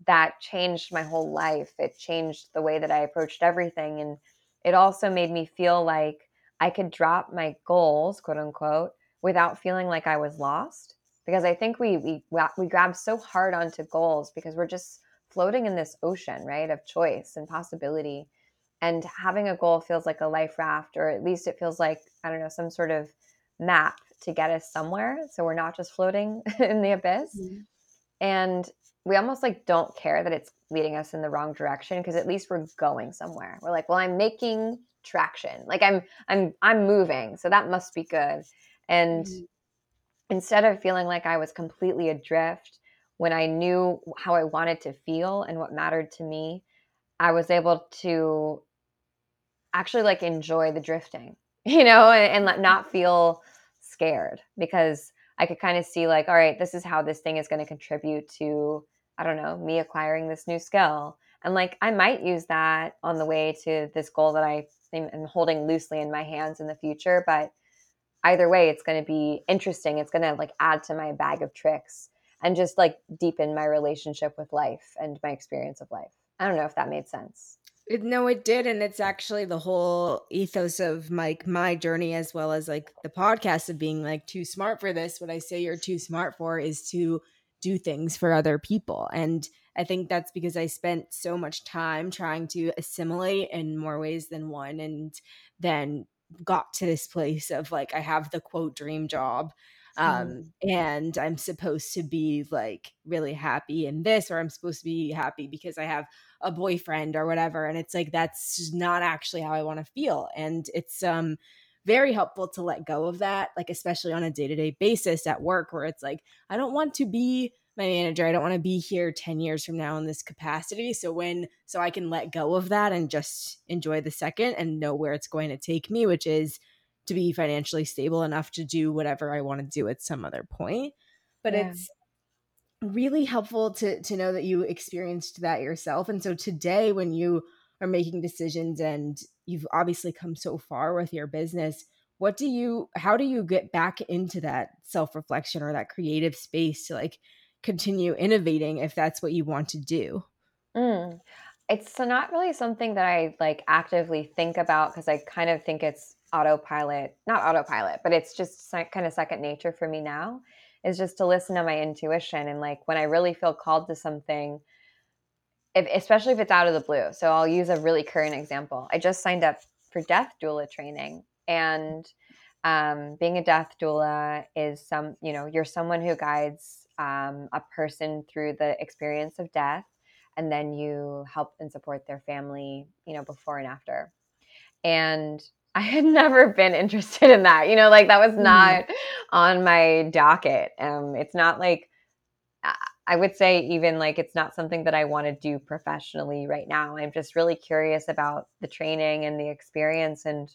that changed my whole life. It changed the way that I approached everything. And it also made me feel like I could drop my goals, quote unquote, without feeling like I was lost. Because I think we we we grab so hard onto goals because we're just floating in this ocean, right, of choice and possibility. And having a goal feels like a life raft, or at least it feels like I don't know some sort of map to get us somewhere. So we're not just floating in the abyss. Mm-hmm. and we almost like don't care that it's leading us in the wrong direction because at least we're going somewhere. We're like, well, I'm making traction. Like I'm I'm I'm moving. So that must be good. And mm-hmm. instead of feeling like I was completely adrift when I knew how I wanted to feel and what mattered to me, I was able to actually like enjoy the drifting, you know, and, and not feel scared because I could kind of see like, all right, this is how this thing is going to contribute to, I don't know, me acquiring this new skill. And like, I might use that on the way to this goal that I am holding loosely in my hands in the future. But either way, it's going to be interesting. It's going to like add to my bag of tricks and just like deepen my relationship with life and my experience of life. I don't know if that made sense. No, it did, and it's actually the whole ethos of like my journey as well as like the podcast of being like too smart for this. What I say you're too smart for is to do things for other people, and I think that's because I spent so much time trying to assimilate in more ways than one, and then got to this place of like I have the quote dream job um and i'm supposed to be like really happy in this or i'm supposed to be happy because i have a boyfriend or whatever and it's like that's not actually how i want to feel and it's um very helpful to let go of that like especially on a day-to-day basis at work where it's like i don't want to be my manager i don't want to be here 10 years from now in this capacity so when so i can let go of that and just enjoy the second and know where it's going to take me which is to be financially stable enough to do whatever I want to do at some other point. But yeah. it's really helpful to to know that you experienced that yourself. And so today when you are making decisions and you've obviously come so far with your business, what do you how do you get back into that self-reflection or that creative space to like continue innovating if that's what you want to do? Mm. It's not really something that I like actively think about because I kind of think it's autopilot, not autopilot, but it's just kind of second nature for me now is just to listen to my intuition and like when I really feel called to something, if, especially if it's out of the blue. So I'll use a really current example. I just signed up for death doula training and um, being a death doula is some, you know, you're someone who guides um, a person through the experience of death and then you help and support their family, you know, before and after. And I had never been interested in that. You know, like that was mm. not on my docket. Um, it's not like I would say even like it's not something that I want to do professionally right now. I'm just really curious about the training and the experience and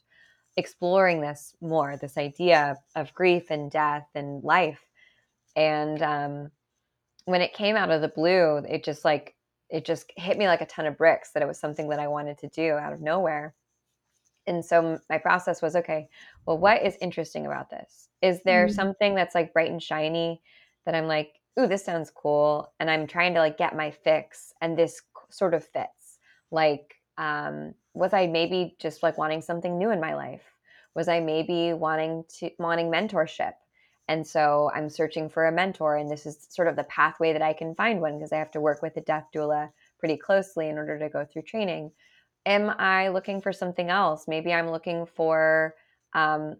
exploring this more, this idea of grief and death and life. And um, when it came out of the blue, it just like it just hit me like a ton of bricks that it was something that I wanted to do out of nowhere and so my process was okay well what is interesting about this is there mm-hmm. something that's like bright and shiny that i'm like ooh this sounds cool and i'm trying to like get my fix and this sort of fits like um was i maybe just like wanting something new in my life was i maybe wanting to wanting mentorship and so i'm searching for a mentor and this is sort of the pathway that i can find one because i have to work with a death doula pretty closely in order to go through training am I looking for something else? Maybe I'm looking for um,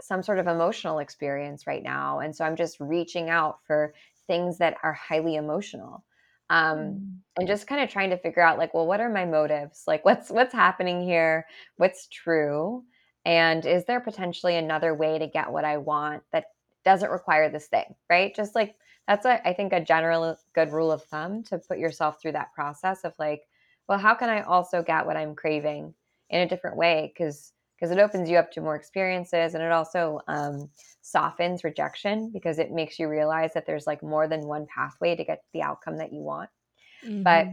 some sort of emotional experience right now. And so I'm just reaching out for things that are highly emotional. Um, mm. and just kind of trying to figure out like, well, what are my motives? Like what's what's happening here? What's true? And is there potentially another way to get what I want that doesn't require this thing? Right. Just like that's a, I think a general good rule of thumb to put yourself through that process of like, well, how can I also get what I'm craving in a different way? Because because it opens you up to more experiences and it also um, softens rejection because it makes you realize that there's like more than one pathway to get the outcome that you want. Mm-hmm. But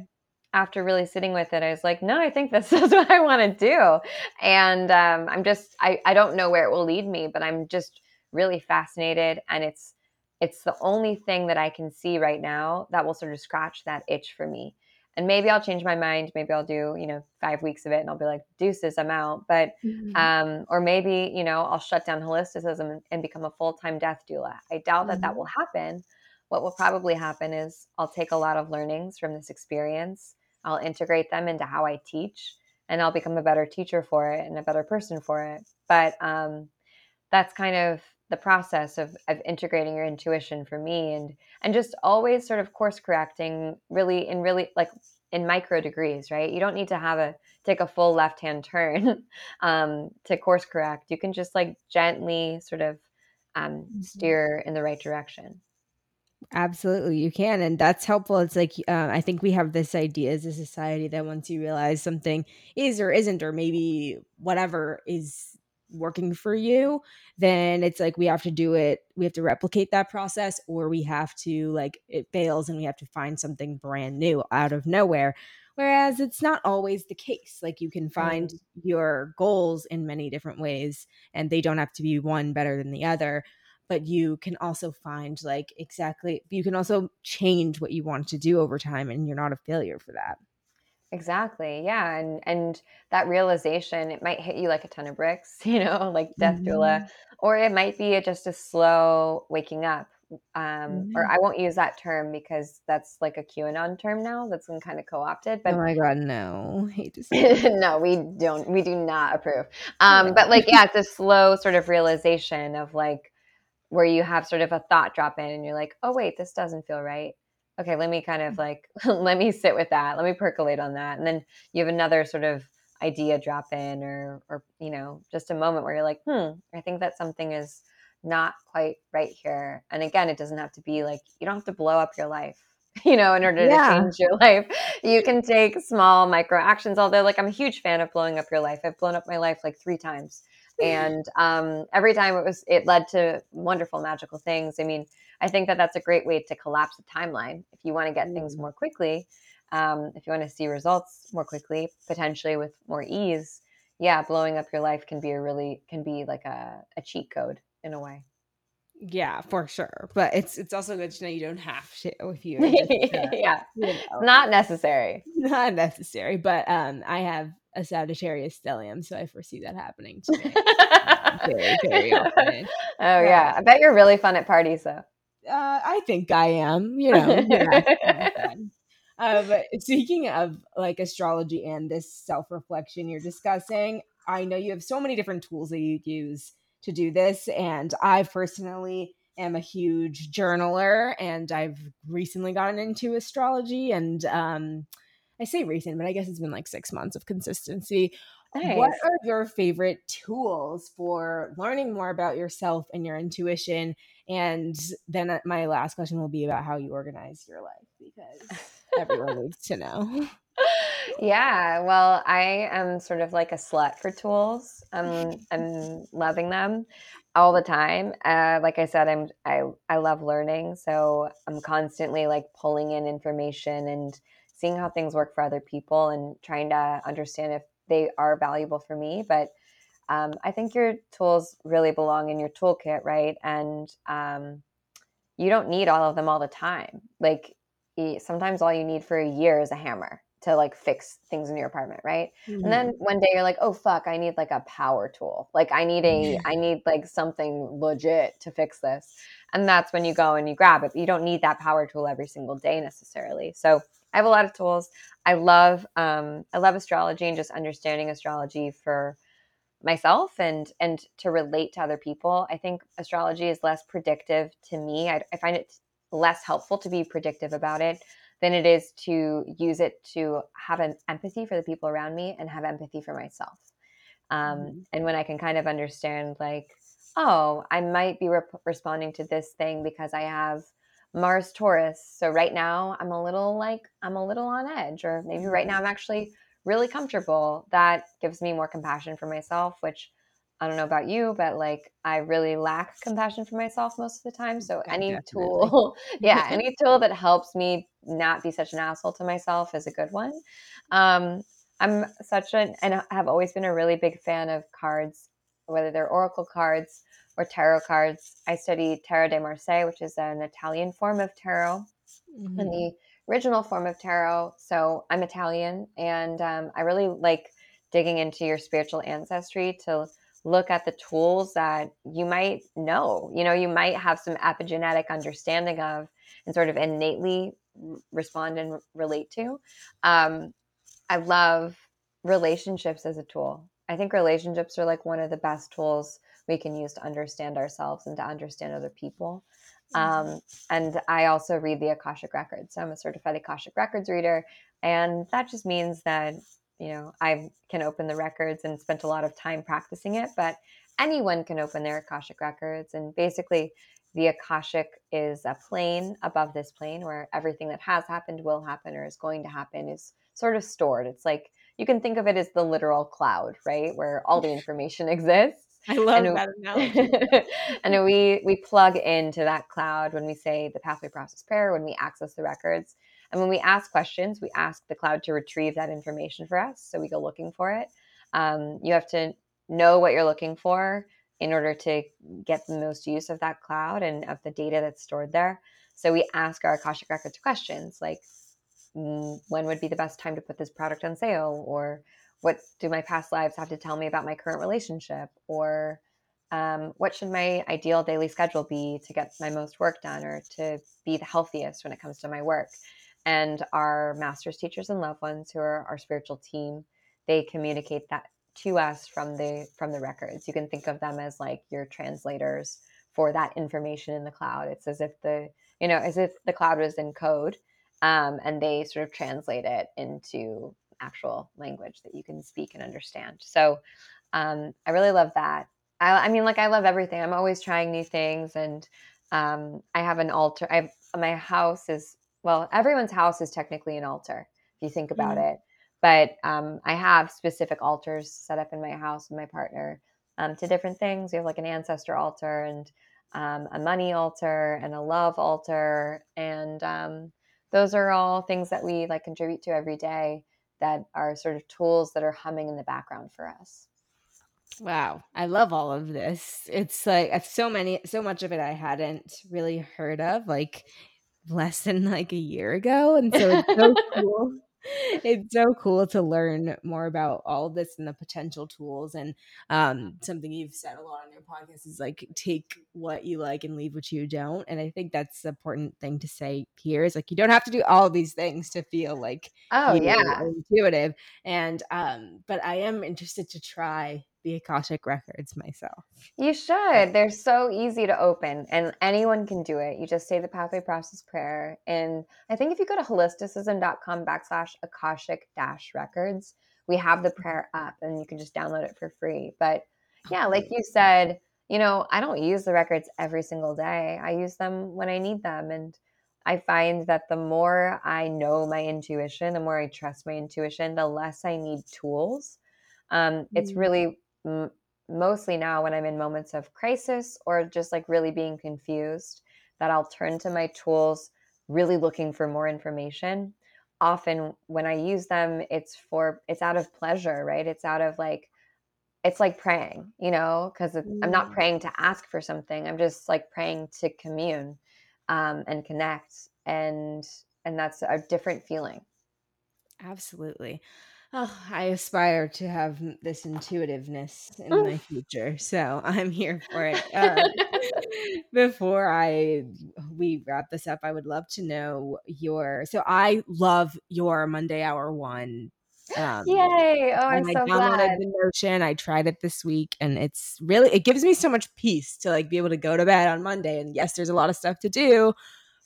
after really sitting with it, I was like, no, I think this is what I want to do. And um, I'm just, I, I don't know where it will lead me, but I'm just really fascinated. And it's, it's the only thing that I can see right now that will sort of scratch that itch for me and maybe I'll change my mind. Maybe I'll do, you know, five weeks of it and I'll be like, deuces, I'm out. But, mm-hmm. um, or maybe, you know, I'll shut down holisticism and, become a full time death doula. I doubt mm-hmm. that that mm-hmm. will happen. What will probably happen is I'll take a lot of learnings from this experience, I'll integrate them into how I teach, and I'll become a better teacher for it and a better person for it. But, um, that's kind of the process of, of integrating your intuition for me and and just always sort of course correcting really in really like in micro degrees right you don't need to have a take a full left hand turn um, to course correct you can just like gently sort of um, mm-hmm. steer in the right direction Absolutely, you can, and that's helpful. It's like uh, I think we have this idea as a society that once you realize something is or isn't, or maybe whatever is working for you, then it's like we have to do it. We have to replicate that process, or we have to like it fails, and we have to find something brand new out of nowhere. Whereas it's not always the case. Like you can find mm. your goals in many different ways, and they don't have to be one better than the other but you can also find like exactly you can also change what you want to do over time and you're not a failure for that exactly yeah and and that realization it might hit you like a ton of bricks you know like death mm-hmm. doula or it might be a, just a slow waking up um mm-hmm. or i won't use that term because that's like a qanon term now that's been kind of co-opted but oh my god no hate to say no we don't we do not approve um but like yeah it's a slow sort of realization of like where you have sort of a thought drop in and you're like, oh, wait, this doesn't feel right. Okay, let me kind of mm. like, let me sit with that. Let me percolate on that. And then you have another sort of idea drop in or, or, you know, just a moment where you're like, hmm, I think that something is not quite right here. And again, it doesn't have to be like, you don't have to blow up your life you know, in order yeah. to change your life. You can take small micro actions. Although, like, I'm a huge fan of blowing up your life. I've blown up my life like three times and um, every time it was it led to wonderful magical things i mean i think that that's a great way to collapse the timeline if you want to get things mm. more quickly um, if you want to see results more quickly potentially with more ease yeah blowing up your life can be a really can be like a, a cheat code in a way yeah, for sure. But it's it's also good to know you don't have to if you yeah. You know. Not necessary. Not necessary. But um I have a Sagittarius stellium, so I foresee that happening to me very, very often. Oh yeah. I bet you're really fun at parties though. Uh, I think I am, you know. Yeah, um, speaking of like astrology and this self-reflection you're discussing, I know you have so many different tools that you use to do this. And I personally am a huge journaler and I've recently gotten into astrology and um I say recent, but I guess it's been like six months of consistency. Nice. What are your favorite tools for learning more about yourself and your intuition? And then uh, my last question will be about how you organize your life because everyone needs to know. Yeah, well, I am sort of like a slut for tools. I'm I'm loving them all the time. Uh, like I said, I'm I I love learning, so I'm constantly like pulling in information and seeing how things work for other people and trying to understand if they are valuable for me. But um, I think your tools really belong in your toolkit, right? And um, you don't need all of them all the time. Like sometimes all you need for a year is a hammer to like fix things in your apartment, right? Mm-hmm. And then one day you're like, "Oh fuck, I need like a power tool. Like I need a I need like something legit to fix this." And that's when you go and you grab it. But you don't need that power tool every single day necessarily. So, I have a lot of tools. I love um I love astrology and just understanding astrology for myself and and to relate to other people. I think astrology is less predictive to me. I, I find it less helpful to be predictive about it than it is to use it to have an empathy for the people around me and have empathy for myself. Um, mm-hmm. And when I can kind of understand, like, oh, I might be responding to this thing because I have Mars Taurus. So right now I'm a little like, I'm a little on edge, or maybe right now I'm actually really comfortable. That gives me more compassion for myself, which I don't know about you, but like I really lack compassion for myself most of the time. So any Definitely. tool, yeah, any tool that helps me not be such an asshole to myself is a good one. Um, I'm such an and have always been a really big fan of cards, whether they're oracle cards or tarot cards. I study Tarot de Marseille, which is an Italian form of tarot, mm-hmm. and the original form of tarot. So I'm Italian, and um, I really like digging into your spiritual ancestry to look at the tools that you might know. You know, you might have some epigenetic understanding of and sort of innately respond and relate to. Um, I love relationships as a tool. I think relationships are like one of the best tools we can use to understand ourselves and to understand other people. Mm-hmm. Um, and I also read the Akashic Records. So I'm a certified Akashic Records reader. And that just means that, you know, I can open the records and spent a lot of time practicing it, but anyone can open their Akashic Records. And basically, the Akashic is a plane above this plane where everything that has happened, will happen, or is going to happen is sort of stored. It's like you can think of it as the literal cloud, right? Where all the information exists. I love and that analogy. and we we plug into that cloud when we say the pathway process prayer, when we access the records. And when we ask questions, we ask the cloud to retrieve that information for us. So we go looking for it. Um, you have to know what you're looking for in order to get the most use of that cloud and of the data that's stored there. So we ask our Akashic Records questions like, mm, when would be the best time to put this product on sale? Or what do my past lives have to tell me about my current relationship? Or um, what should my ideal daily schedule be to get my most work done or to be the healthiest when it comes to my work? And our master's teachers and loved ones who are our spiritual team, they communicate that to us from the from the records. You can think of them as like your translators for that information in the cloud. It's as if the you know as if the cloud was in code, um, and they sort of translate it into actual language that you can speak and understand. So um, I really love that. I, I, mean, like I love everything. I'm always trying new things, and um, I have an altar. I have, my house is well, everyone's house is technically an altar if you think about mm-hmm. it. But um, I have specific altars set up in my house with my partner um, to different things. We have like an ancestor altar and um, a money altar and a love altar. And um, those are all things that we like contribute to every day that are sort of tools that are humming in the background for us. Wow, I love all of this. It's like so many, so much of it I hadn't really heard of, like less than like a year ago, and so it's so cool it's so cool to learn more about all this and the potential tools and um, something you've said a lot on your podcast is like take what you like and leave what you don't and i think that's the important thing to say here is like you don't have to do all these things to feel like oh yeah. intuitive and um but i am interested to try the Akashic records myself. You should. They're so easy to open and anyone can do it. You just say the pathway process prayer. And I think if you go to holisticism.com backslash Akashic dash records, we have the prayer up and you can just download it for free. But yeah, like you said, you know, I don't use the records every single day. I use them when I need them. And I find that the more I know my intuition, the more I trust my intuition, the less I need tools. Um, it's mm. really m- mostly now when I'm in moments of crisis or just like really being confused that I'll turn to my tools, really looking for more information. Often when I use them, it's for, it's out of pleasure, right? It's out of like, it's like praying, you know, because. I'm not mm. praying to ask for something. I'm just like praying to commune um, and connect. And, and that's a different feeling. Absolutely. Oh, I aspire to have this intuitiveness in my future, so I'm here for it. Uh, before I we wrap this up, I would love to know your. So I love your Monday Hour One. Um, Yay! Oh, I'm so glad. I the Notion. I tried it this week, and it's really it gives me so much peace to like be able to go to bed on Monday. And yes, there's a lot of stuff to do,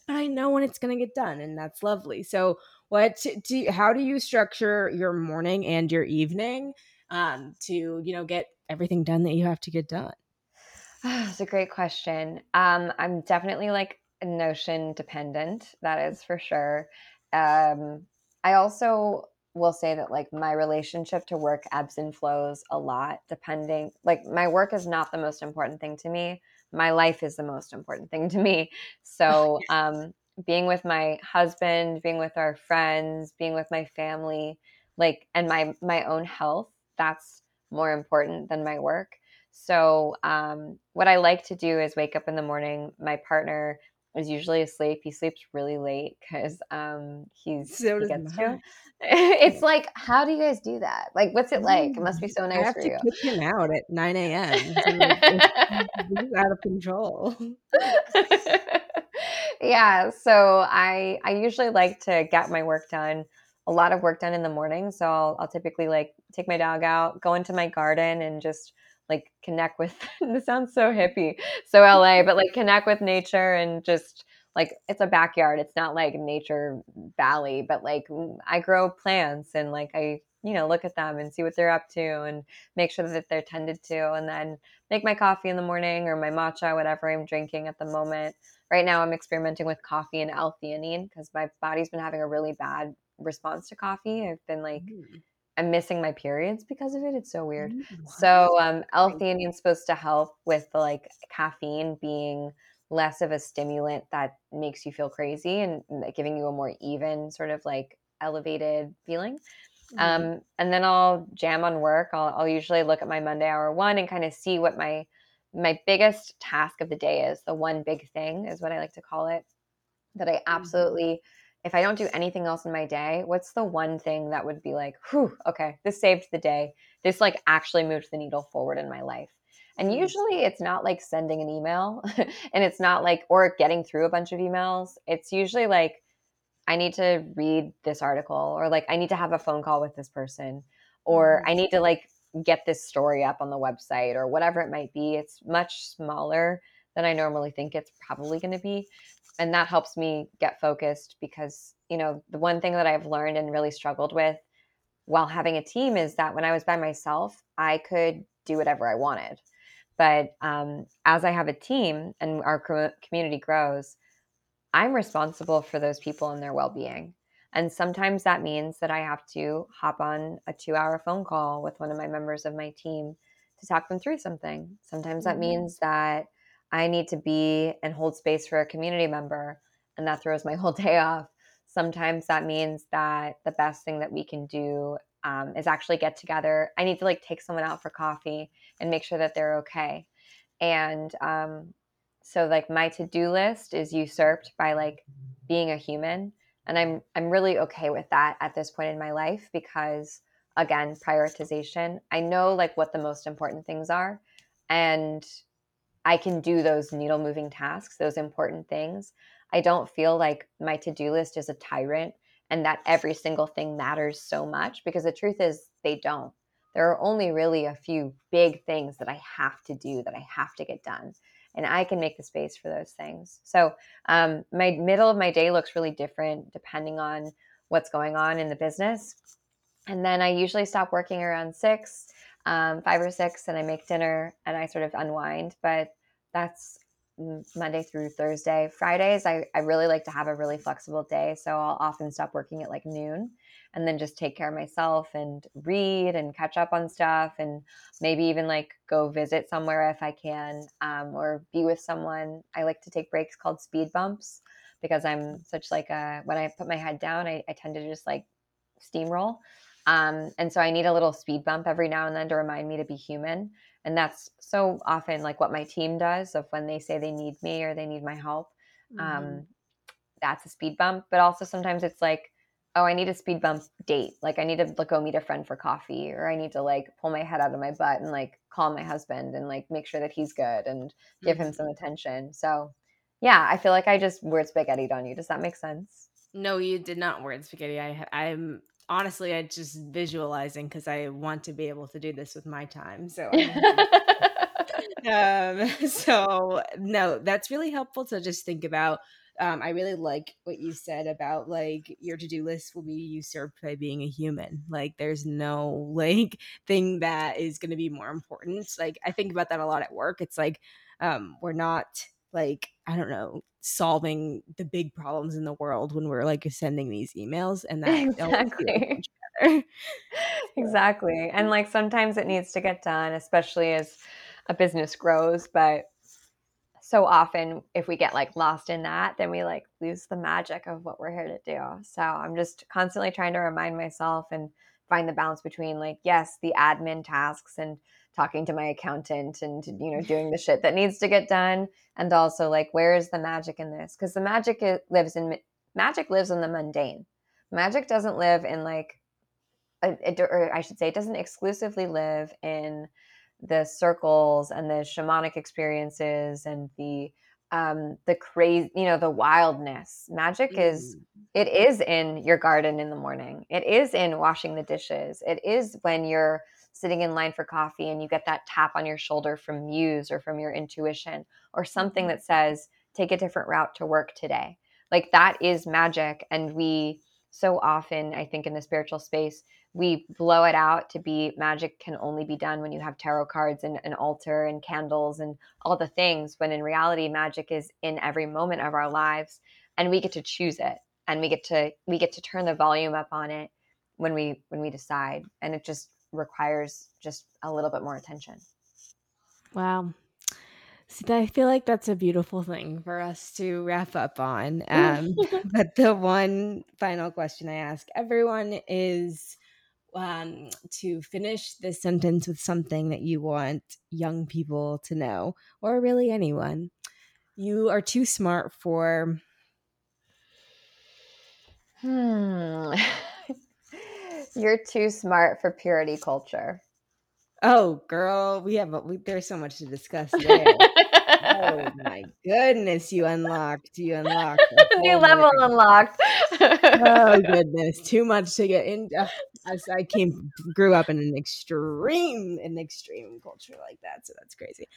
but I know when it's going to get done, and that's lovely. So what do you, how do you structure your morning and your evening um, to you know get everything done that you have to get done? That's a great question. Um, i'm definitely like notion dependent that is for sure. Um, i also will say that like my relationship to work ebbs and flows a lot depending like my work is not the most important thing to me. My life is the most important thing to me. So um being with my husband, being with our friends, being with my family, like and my my own health, that's more important than my work. So um, what I like to do is wake up in the morning. My partner is usually asleep. He sleeps really late because um, he's so he gets to. it's like, how do you guys do that? Like, what's it like? It must be so nice I have for to you. Kick him out at nine a.m. He's out of control yeah so i i usually like to get my work done a lot of work done in the morning so I'll, I'll typically like take my dog out go into my garden and just like connect with this sounds so hippie so la but like connect with nature and just like it's a backyard it's not like nature valley but like mm, i grow plants and like i you know look at them and see what they're up to and make sure that they're tended to and then make my coffee in the morning or my matcha whatever i'm drinking at the moment right now i'm experimenting with coffee and l-theanine because my body's been having a really bad response to coffee. I've been like mm. i'm missing my periods because of it. It's so weird. Mm, so um l-theanine is supposed to help with the like caffeine being less of a stimulant that makes you feel crazy and giving you a more even sort of like elevated feeling. Mm-hmm. um, and then i'll jam on work. I'll, I'll usually look at my monday hour one and kind of see what my my biggest task of the day is the one big thing is what i like to call it that i mm-hmm. absolutely if i don't do anything else in my day what's the one thing that would be like whew okay this saved the day this like actually moved the needle forward in my life and mm-hmm. usually it's not like sending an email and it's not like, or getting through a bunch of emails. It's usually like, I need to read this article or like, I need to have a phone call with this person or I mm-hmm. need to like get this story up on the website or whatever it might be. It's much smaller than I normally think it's probably going to be. And that helps me get focused because, you know, the one thing that I've learned and really struggled with while having a team is that when I was by myself, I could do whatever I wanted. But um, as I have a team and our community grows, I'm responsible for those people and their well being. And sometimes that means that I have to hop on a two hour phone call with one of my members of my team to talk them through something. Sometimes that mm-hmm. means that I need to be and hold space for a community member, and that throws my whole day off. Sometimes that means that the best thing that we can do um, is actually get together. I need to like take someone out for coffee and make sure that they're okay. And um, so like my to-do list is usurped by like being a human. And I'm I'm really okay with that at this point in my life because again, prioritization. I know like what the most important things are. And I can do those needle moving tasks, those important things. I don't feel like my to do list is a tyrant and that every single thing matters so much because the truth is they don't. There are only really a few big things that I have to do that I have to get done. And I can make the space for those things. So um, my middle of my day looks really different depending on what's going on in the business. And then I usually stop working around six, um, five or six, and I make dinner and I sort of unwind. But that's Monday through Thursday. Fridays, I, I really like to have a really flexible day. So I'll often stop working at like noon and then just take care of myself and read and catch up on stuff and maybe even like go visit somewhere if I can um, or be with someone. I like to take breaks called speed bumps because I'm such like a, when I put my head down, I, I tend to just like steamroll. Um, and so I need a little speed bump every now and then to remind me to be human and that's so often like what my team does of when they say they need me or they need my help um, mm-hmm. um, that's a speed bump but also sometimes it's like oh i need a speed bump date. Like i need to like, go meet a friend for coffee or i need to like pull my head out of my butt and like call my husband and like make sure that he's good and give mm-hmm. him some attention. So yeah i feel like i just word spaghetti on you does that make sense? No you did not word spaghetti. I i'm honestly i just visualizing because i want to be able to do this with my time so um so no that's really helpful to just think about um, I really like what you said about like your to do list will be usurped by being a human. Like, there's no like thing that is going to be more important. Like, I think about that a lot at work. It's like um, we're not like I don't know solving the big problems in the world when we're like sending these emails and that exactly. exactly. And like sometimes it needs to get done, especially as a business grows, but so often if we get like lost in that, then we like lose the magic of what we're here to do. So I'm just constantly trying to remind myself and find the balance between like yes, the admin tasks and talking to my accountant and you know doing the shit that needs to get done and also like where is the magic in this? Because the magic lives in magic lives in the mundane. Magic doesn't live in like a, or i should say it doesn't exclusively live in the circles and the shamanic experiences and the um the crazy you know the wildness. Magic mm. is it is in your garden in the morning. It is in washing the dishes. It is when you're sitting in line for coffee and you get that tap on your shoulder from muse or from your intuition or something Mm-hmm. that says take a different route to work today like that is magic and we so often i think in the spiritual space we blow it out to be magic can only be done when you have tarot cards and an altar and candles and all the things when in reality magic is in every moment of our lives and we get to choose it and we get to we get to turn the volume up on it when we when we decide and it just requires just a little bit more attention Wow. See, I feel like that's a beautiful thing for us to wrap up on. Um, but the one final question I ask everyone is um, to finish this sentence with something that you want young people to know, or really anyone. You are too smart for. hmm you're too smart for purity culture Oh, girl, we have a, we, there's so much to discuss there. oh my goodness, you unlocked, you unlocked new level unlocked oh goodness, too much to get into. Uh, as I came, grew up in an extreme, an extreme culture like that, so that's crazy.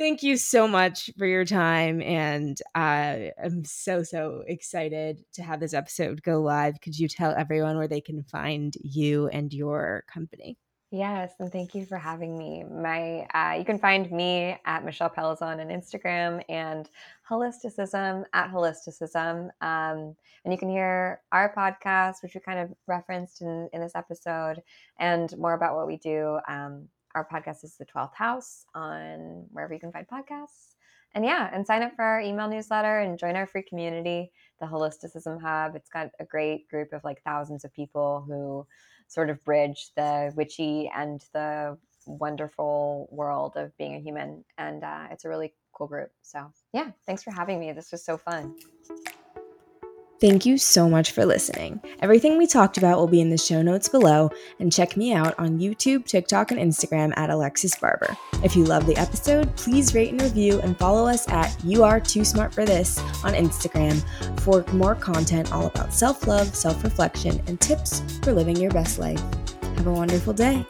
Thank you so much for your time, and I am so so excited to have this episode go live. Could you tell everyone where they can find you and your company? Yes, and thank you for having me. My, uh, you can find me at Michelle Pellizzon on Instagram and Holisticism at Holisticism. Um, and you can hear our podcast, which we kind of referenced in, in this episode, and more about what we do. Um, our podcast is The 12th House on wherever you can find podcasts. And yeah, and sign up for our email newsletter and join our free community, the Holisticism Hub. It's got a great group of like thousands of people who sort of bridge the witchy and the wonderful world of being a human. And uh, it's a really cool group. So, yeah, thanks for having me. This was so fun. Thank you so much for listening. Everything we talked about will be in the show notes below, and check me out on YouTube, TikTok, and Instagram at Alexis Barber. If you love the episode, please rate and review and follow us at You Are Too Smart for This on Instagram for more content all about self love, self reflection, and tips for living your best life. Have a wonderful day.